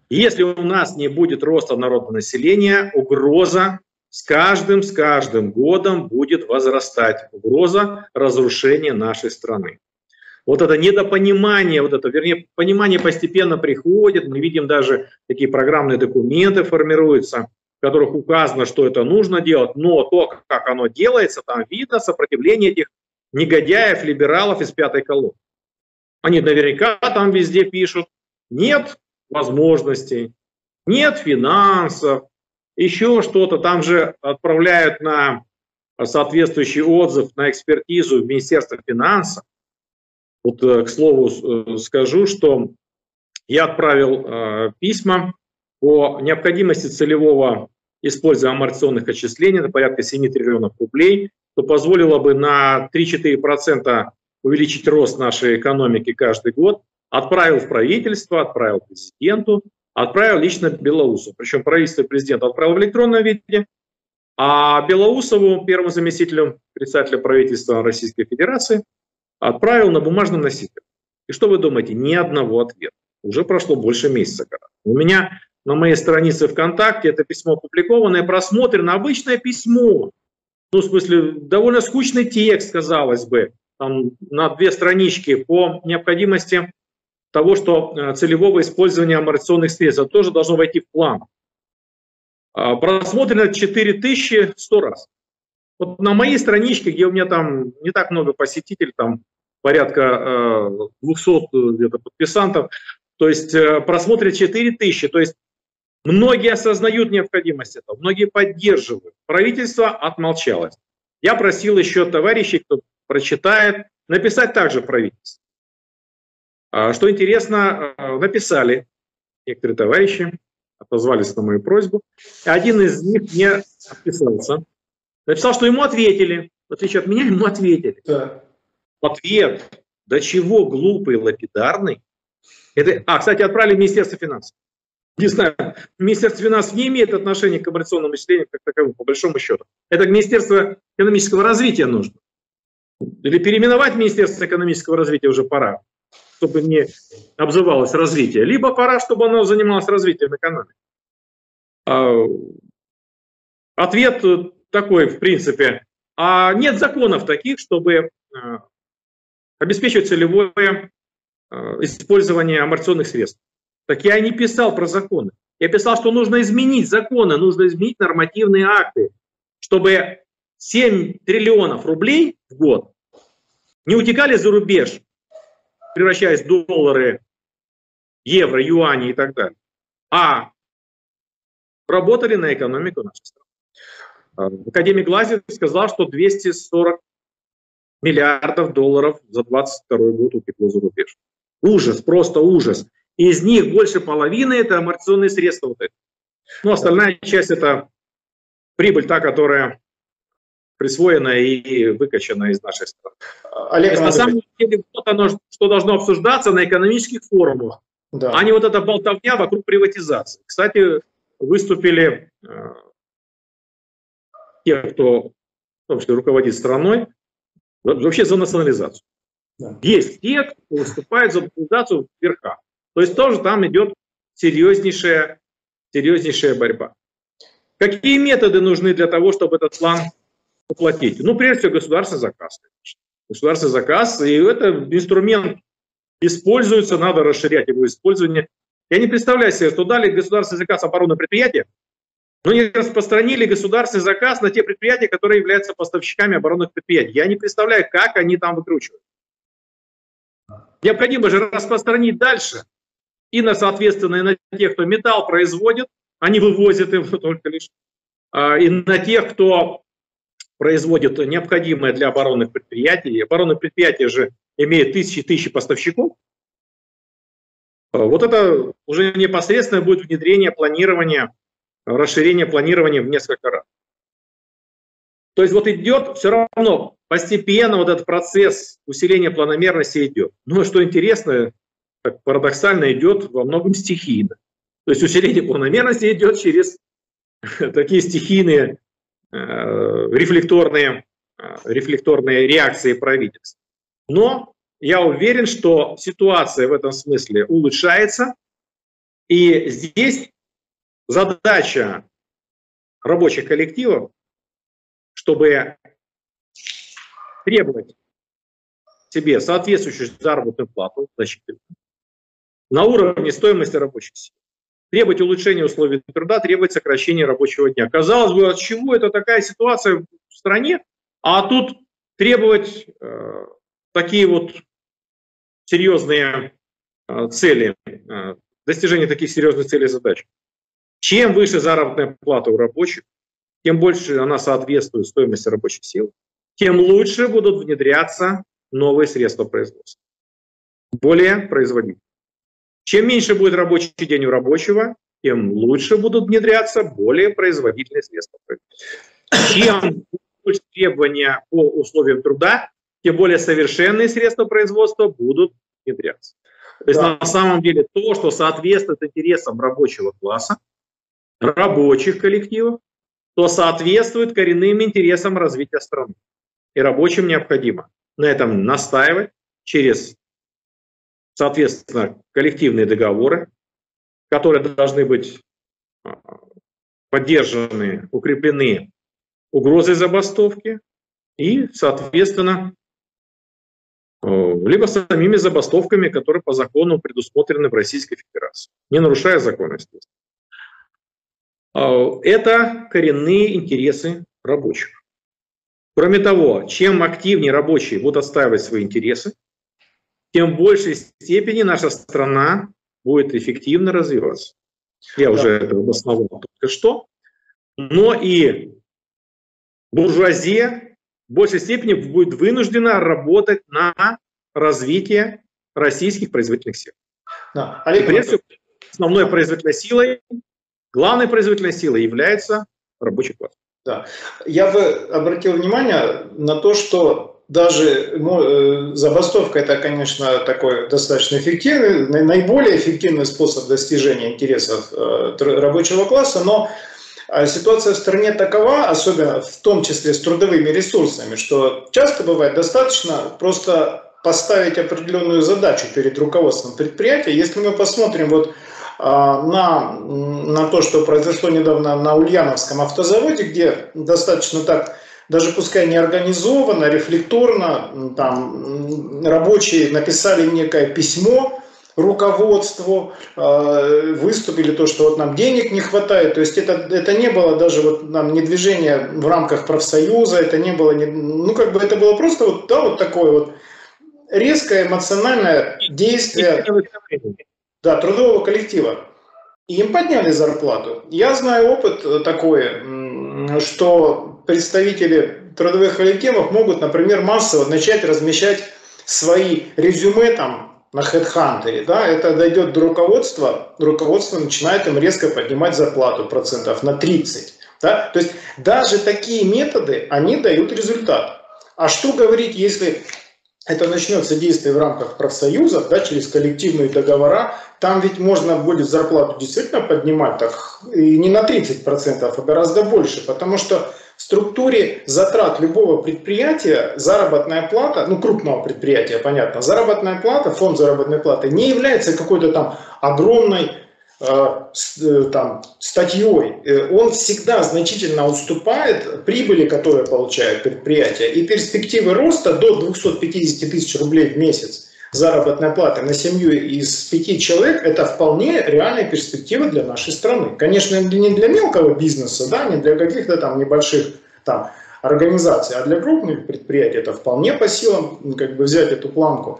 Если у нас не будет роста народонаселения, угроза с каждым, с каждым годом будет возрастать. Угроза разрушения нашей страны. Вот это недопонимание, вот это, вернее, понимание постепенно приходит. Мы видим даже такие программные документы формируются которых указано, что это нужно делать, но то, как оно делается, там видно сопротивление этих негодяев, либералов из пятой колонны. Они наверняка там везде пишут, нет возможностей, нет финансов, еще что-то. Там же отправляют на соответствующий отзыв, на экспертизу в Министерство финансов. Вот, э, к слову, э, скажу, что я отправил э, письма по необходимости целевого использования амортизационных отчислений, это порядка 7 триллионов рублей, то позволило бы на 3-4% увеличить рост нашей экономики каждый год. Отправил в правительство, отправил президенту, отправил лично Белоусу. Причем правительство и президент отправил в электронном виде, а Белоусову, первому заместителю председателя правительства Российской Федерации, отправил на бумажном носителе. И что вы думаете? Ни одного ответа. Уже прошло больше месяца. У меня на моей странице ВКонтакте, это письмо опубликованное, просмотрено, обычное письмо. Ну, в смысле, довольно скучный текст, казалось бы, там, на две странички по необходимости того, что э, целевого использования амортизационных средств это тоже должно войти в план. А, просмотрено 4100 раз. Вот на моей страничке, где у меня там не так много посетителей, там порядка 200 э, где-то подписантов, то есть э, просмотрено 4000, то есть Многие осознают необходимость этого, многие поддерживают. Правительство отмолчалось. Я просил еще товарищей, кто прочитает, написать также правительство. А, что интересно, а, написали некоторые товарищи, отозвались на мою просьбу. Один из них не отписался. Написал, что ему ответили. В отличие от меня, ему ответили. Да. Ответ, до чего глупый, лапидарный. Это, а, кстати, отправили в Министерство финансов не знаю, Министерство финансов не имеет отношения к коммерционному исчислению как таковому, по большому счету. Это к Министерству экономического развития нужно. или переименовать Министерство экономического развития уже пора, чтобы не обзывалось развитие, либо пора, чтобы оно занималось развитием экономики. А, ответ такой, в принципе, а нет законов таких, чтобы а, обеспечивать целевое использование амортизационных средств. Так я не писал про законы. Я писал, что нужно изменить законы, нужно изменить нормативные акты, чтобы 7 триллионов рублей в год не утекали за рубеж, превращаясь в доллары, евро, юани и так далее, а работали на экономику нашей страны. Академик Глазин сказал, что 240 миллиардов долларов за 22 год утекло за рубеж. Ужас, просто ужас. Из них больше половины это амортизационные средства. Вот эти. Ну, остальная часть это прибыль, та, которая присвоена и выкачана из нашей страны. Олег есть, на самом деле, вот оно, что должно обсуждаться на экономических форумах, да. а не вот эта болтовня вокруг приватизации. Кстати, выступили э, те, кто в том числе руководит страной, вообще за национализацию. Да. Есть те, кто выступает за национализацию в верхах. То есть тоже там идет серьезнейшая, серьезнейшая борьба. Какие методы нужны для того, чтобы этот план уплатить? Ну, прежде всего, государственный заказ. Конечно. Государственный заказ, и это инструмент используется, надо расширять его использование. Я не представляю себе, что дали государственный заказ оборонным предприятиям, но не распространили государственный заказ на те предприятия, которые являются поставщиками оборонных предприятий. Я не представляю, как они там выкручивают. Необходимо же распространить дальше и на, соответственно, и на тех, кто металл производит, они вывозят его только лишь, а, и на тех, кто производит необходимое для оборонных предприятий. Оборонные предприятия же имеют тысячи и тысячи поставщиков. А, вот это уже непосредственно будет внедрение планирования, расширение планирования в несколько раз. То есть вот идет все равно постепенно вот этот процесс усиления планомерности идет. Ну, что интересно, так парадоксально идет во многом стихийно. То есть усиление планомерности идет через такие стихийные э, рефлекторные, э, рефлекторные реакции правительства. Но я уверен, что ситуация в этом смысле улучшается, и здесь задача рабочих коллективов, чтобы требовать себе соответствующую заработную плату значительно, на уровне стоимости рабочих сил. Требовать улучшения условий труда, требовать сокращения рабочего дня. Казалось бы, от чего это такая ситуация в стране, а тут требовать э, такие вот серьезные э, цели, э, достижение таких серьезных целей и задач. Чем выше заработная плата у рабочих, тем больше она соответствует стоимости рабочих сил, тем лучше будут внедряться новые средства производства, более производительные. Чем меньше будет рабочий день у рабочего, тем лучше будут внедряться более производительные средства. Чем больше требования по условиям труда, тем более совершенные средства производства будут внедряться. То есть да. на самом деле то, что соответствует интересам рабочего класса, рабочих коллективов, то соответствует коренным интересам развития страны. И рабочим необходимо на этом настаивать через соответственно, коллективные договоры, которые должны быть а, поддержаны, укреплены угрозой забастовки и, соответственно, либо самими забастовками, которые по закону предусмотрены в Российской Федерации, не нарушая законности. А, это коренные интересы рабочих. Кроме того, чем активнее рабочие будут отстаивать свои интересы, тем в большей степени наша страна будет эффективно развиваться. Я да. уже это обосновал только что. Но и буржуазия в большей степени будет вынуждена работать на развитие российских производительных сил. Да. Олег, прежде всего, основной производительной силой, главной производительной силой является рабочий класс. Да. Я бы обратил внимание на то, что даже ну, э, забастовка это, конечно, такой достаточно эффективный, наиболее эффективный способ достижения интересов э, рабочего класса, но а ситуация в стране такова, особенно в том числе с трудовыми ресурсами, что часто бывает достаточно просто поставить определенную задачу перед руководством предприятия. Если мы посмотрим вот а, на, на то, что произошло недавно на Ульяновском автозаводе, где достаточно так, даже пускай не организованно, рефлекторно, там рабочие написали некое письмо руководству, а, выступили то, что вот нам денег не хватает. То есть это, это не было даже вот нам не движение в рамках профсоюза, это не было, не, ну как бы это было просто вот, да, вот такое вот резкое эмоциональное действие да, трудового коллектива. И им подняли зарплату. Я знаю опыт такой, что представители трудовых коллективов могут, например, массово начать размещать свои резюме там на HeadHunter, да, это дойдет до руководства, руководство начинает им резко поднимать зарплату процентов на 30. Да? То есть даже такие методы, они дают результат. А что говорить, если это начнется действие в рамках профсоюзов, да, через коллективные договора, там ведь можно будет зарплату действительно поднимать так, и не на 30%, а гораздо больше, потому что в структуре затрат любого предприятия заработная плата, ну крупного предприятия, понятно, заработная плата, фонд заработной платы не является какой-то там огромной Э, э, там, статьей, э, он всегда значительно уступает прибыли, которые получает предприятие, и перспективы роста до 250 тысяч рублей в месяц заработной платы на семью из пяти человек – это вполне реальная перспектива для нашей страны. Конечно, не для мелкого бизнеса, да, не для каких-то там небольших там, организаций, а для крупных предприятий это вполне по силам как бы взять эту планку.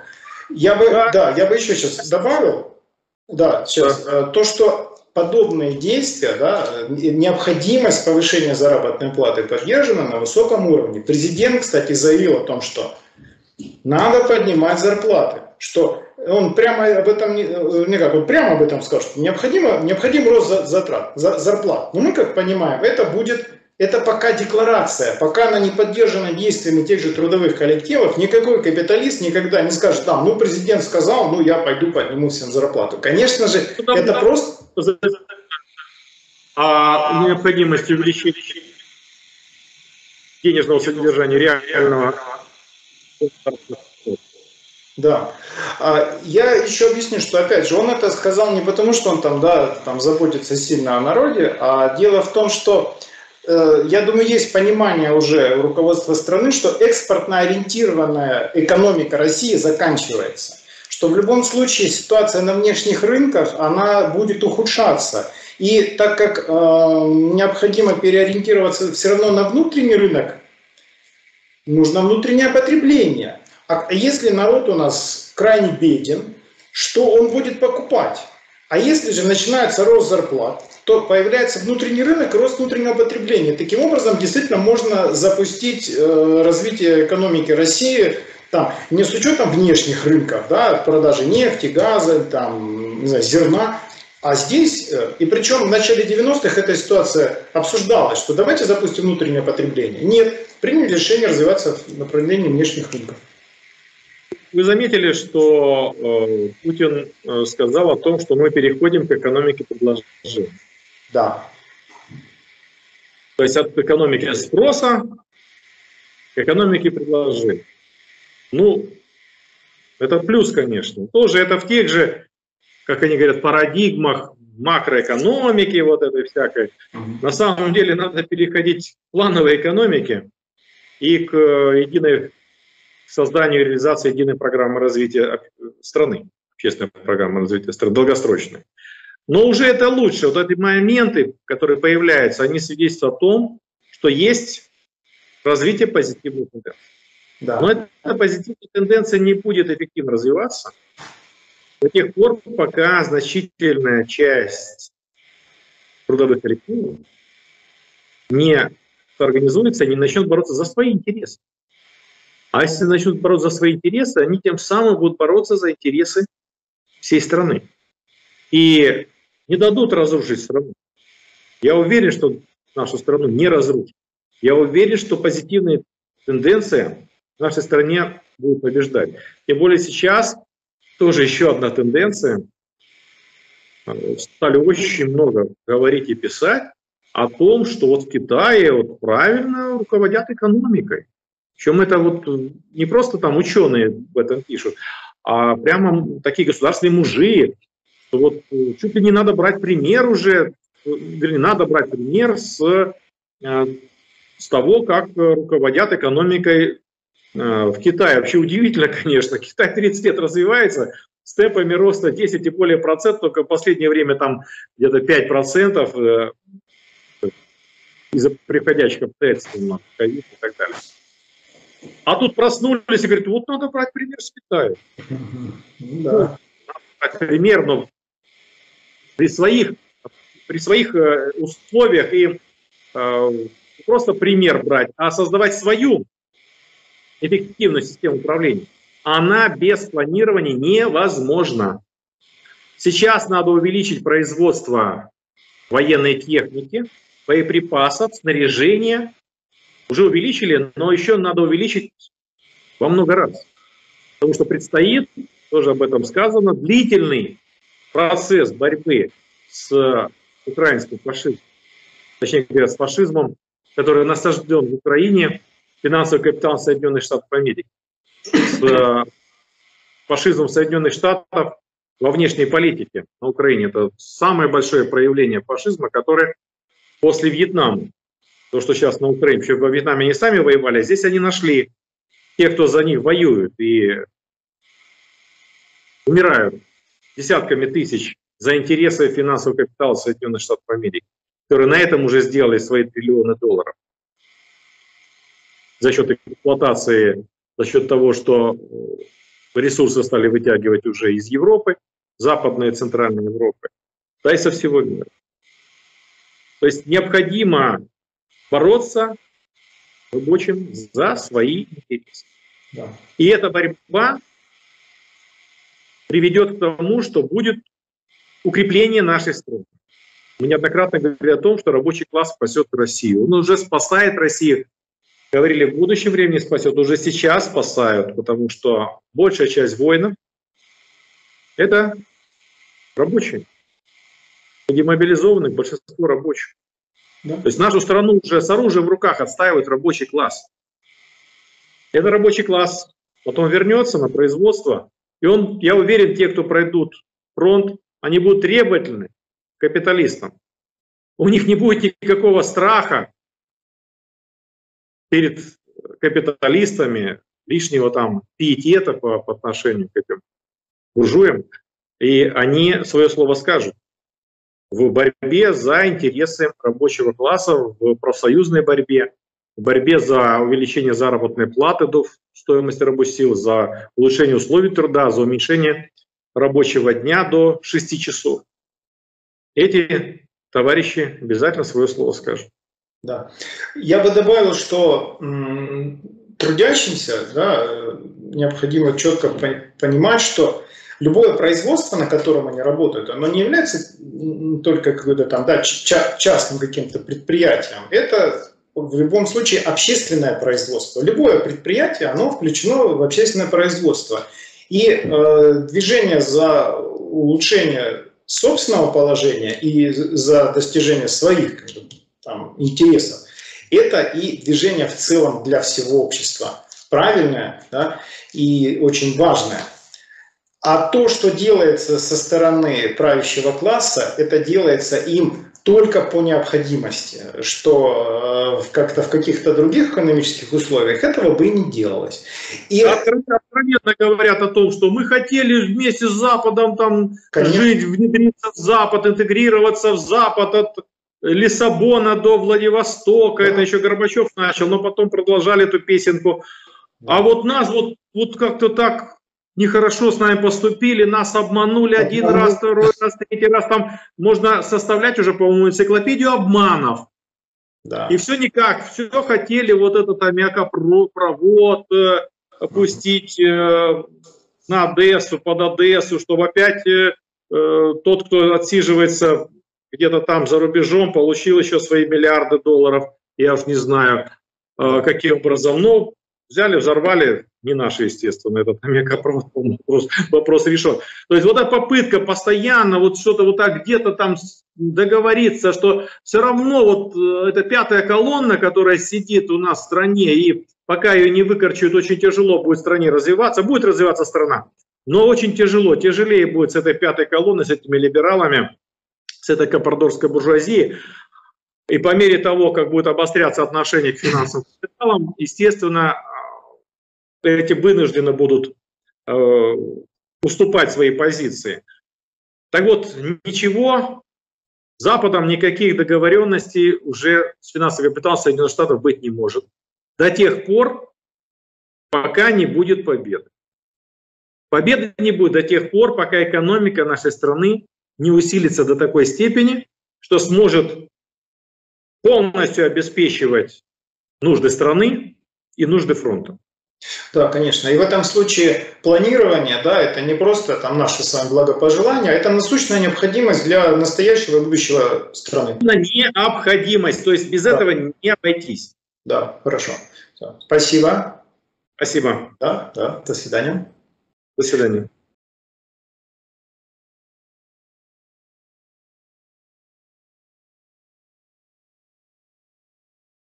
Я бы, да, я бы еще сейчас добавил, да, сейчас. Э, то, что подобные действия, да, необходимость повышения заработной платы поддержана на высоком уровне. Президент, кстати, заявил о том, что надо поднимать зарплаты, что он прямо об этом, не э, как, он прямо об этом сказал, что необходимо, необходим рост затрат, зарплат. Но мы, как понимаем, это будет это пока декларация, пока она не поддержана действиями тех же трудовых коллективов, никакой капиталист никогда не скажет, да, ну президент сказал, ну я пойду подниму всем зарплату. Конечно же, ну, это да, просто... А необходимость увеличения денежного содержания реального да. А, я еще объясню, что, опять же, он это сказал не потому, что он там, да, там заботится сильно о народе, а дело в том, что Э, я думаю, есть понимание уже у руководства страны, что экспортно ориентированная экономика России заканчивается. Что в любом случае ситуация на внешних рынках, она будет ухудшаться. И так как э, необходимо переориентироваться все равно на внутренний рынок, нужно внутреннее потребление. А если народ у нас крайне беден, что он будет покупать? А если же начинается рост зарплат, то появляется внутренний рынок и рост внутреннего потребления. Таким образом, действительно можно запустить э, развитие экономики России там, не с учетом внешних рынков, да, продажи нефти, газа, там, не знаю, зерна, а здесь, э, и причем в начале 90-х эта ситуация обсуждалась, что давайте запустим внутреннее потребление. Нет, приняли решение развиваться в направлении внешних рынков. Вы заметили, что э, Путин э, сказал о том, что мы переходим к экономике предложения. Да. То есть от экономики спроса к экономике предложения. Ну, это плюс, конечно. Тоже это в тех же, как они говорят, парадигмах макроэкономики, вот этой всякой. На самом деле надо переходить к плановой экономике и к э, единой созданию и реализации единой программы развития страны, общественной программы развития страны, долгосрочной. Но уже это лучше. Вот эти моменты, которые появляются, они свидетельствуют о том, что есть развитие позитивной тенденции. Да. Но эта позитивная тенденция не будет эффективно развиваться до тех пор, пока значительная часть трудовых коллективов не организуется, не начнет бороться за свои интересы. А если начнут бороться за свои интересы, они тем самым будут бороться за интересы всей страны. И не дадут разрушить страну. Я уверен, что нашу страну не разрушат. Я уверен, что позитивные тенденции в нашей стране будут побеждать. Тем более сейчас тоже еще одна тенденция. Стали очень много говорить и писать о том, что вот в Китае вот правильно руководят экономикой. Причем это вот не просто там ученые в этом пишут, а прямо такие государственные мужи, что вот э, чуть ли не надо брать пример уже, вернее, надо брать пример с, э, с того, как руководят экономикой э, в Китае. Вообще удивительно, конечно, Китай 30 лет развивается, с темпами роста 10 и более процентов, только в последнее время там где-то 5 процентов из-за приходящих обстоятельств, и так далее. А тут проснулись и говорят, вот надо брать пример с Китая. Да. Ну, пример, но при своих, при своих э, условиях и э, просто пример брать, а создавать свою эффективную систему управления, она без планирования невозможна. Сейчас надо увеличить производство военной техники, боеприпасов, снаряжения. Уже увеличили, но еще надо увеличить во много раз. Потому что предстоит, тоже об этом сказано, длительный процесс борьбы с украинским фашизмом, точнее говоря, с фашизмом, который насажден в Украине финансовый капитал Соединенных Штатов Америки, с э, фашизмом Соединенных Штатов во внешней политике на Украине. Это самое большое проявление фашизма, которое после Вьетнама. То, что сейчас на Украине, еще во Вьетнаме они сами воевали, а здесь они нашли тех, кто за них воюет и умирают десятками тысяч за интересы финансового капитала Соединенных Штатов Америки, которые на этом уже сделали свои триллионы долларов. За счет эксплуатации, за счет того, что ресурсы стали вытягивать уже из Европы, Западной и Центральной Европы, да и со всего мира. То есть необходимо бороться рабочим за свои интересы. Да. И эта борьба приведет к тому, что будет укрепление нашей страны. Мы неоднократно говорили о том, что рабочий класс спасет Россию. Он уже спасает Россию. Говорили, в будущем времени спасет, уже сейчас спасают, потому что большая часть воинов – это рабочие демобилизованных большинство рабочих. То есть нашу страну уже с оружием в руках отстаивает рабочий класс. Это рабочий класс потом вернется на производство, и он, я уверен, те, кто пройдут фронт, они будут требовательны к капиталистам. У них не будет никакого страха перед капиталистами, лишнего там пиетета по, по отношению к этим буржуям, и они свое слово скажут в борьбе за интересы рабочего класса, в профсоюзной борьбе, в борьбе за увеличение заработной платы до стоимости рабочей силы, за улучшение условий труда, за уменьшение рабочего дня до 6 часов. Эти товарищи обязательно свое слово скажут. Да. Я бы добавил, что трудящимся да, необходимо четко понимать, что любое производство, на котором они работают, оно не является только какой-то там, да, частным каким-то предприятием. Это в любом случае общественное производство. Любое предприятие, оно включено в общественное производство. И э, движение за улучшение собственного положения и за достижение своих как бы, там, интересов, это и движение в целом для всего общества. Правильное да, и очень важное. А то, что делается со стороны правящего класса, это делается им только по необходимости, что э, как-то в каких-то других экономических условиях этого бы и не делалось. И откровенно говорят о том, что мы хотели вместе с Западом там Конечно. жить, внедриться в Запад, интегрироваться в Запад от Лиссабона до Владивостока. Да. Это еще Горбачев начал, но потом продолжали эту песенку. Да. А вот нас вот, вот как-то так нехорошо с нами поступили, нас обманули один раз, второй раз, третий раз. Там можно составлять уже, по-моему, энциклопедию обманов. Да. И все никак, все хотели вот этот аммиакопровод э, опустить э, на Одессу, под Одессу, чтобы опять э, э, тот, кто отсиживается где-то там за рубежом, получил еще свои миллиарды долларов. Я уж не знаю, э, каким образом. Но взяли, взорвали, не наши, естественно, этот мегапровод, вопрос, вопрос решен. То есть вот эта попытка постоянно вот что-то вот так где-то там договориться, что все равно вот э, эта пятая колонна, которая сидит у нас в стране, и пока ее не выкорчуют, очень тяжело будет стране развиваться, будет развиваться страна, но очень тяжело, тяжелее будет с этой пятой колонной, с этими либералами, с этой капардорской буржуазией. И по мере того, как будет обостряться отношение к финансовым капиталам, естественно, эти вынуждены будут э, уступать свои позиции. Так вот, ничего, Западом никаких договоренностей уже с финансовым капиталом Соединенных Штатов быть не может. До тех пор, пока не будет победы. Победы не будет до тех пор, пока экономика нашей страны не усилится до такой степени, что сможет полностью обеспечивать нужды страны и нужды фронта. Да, конечно. И в этом случае планирование, да, это не просто там наши с вами благопожелания, это насущная необходимость для настоящего и будущего страны. Необходимость, то есть без да. этого не обойтись. Да, хорошо. Спасибо. Спасибо. Да, да, до свидания. До свидания.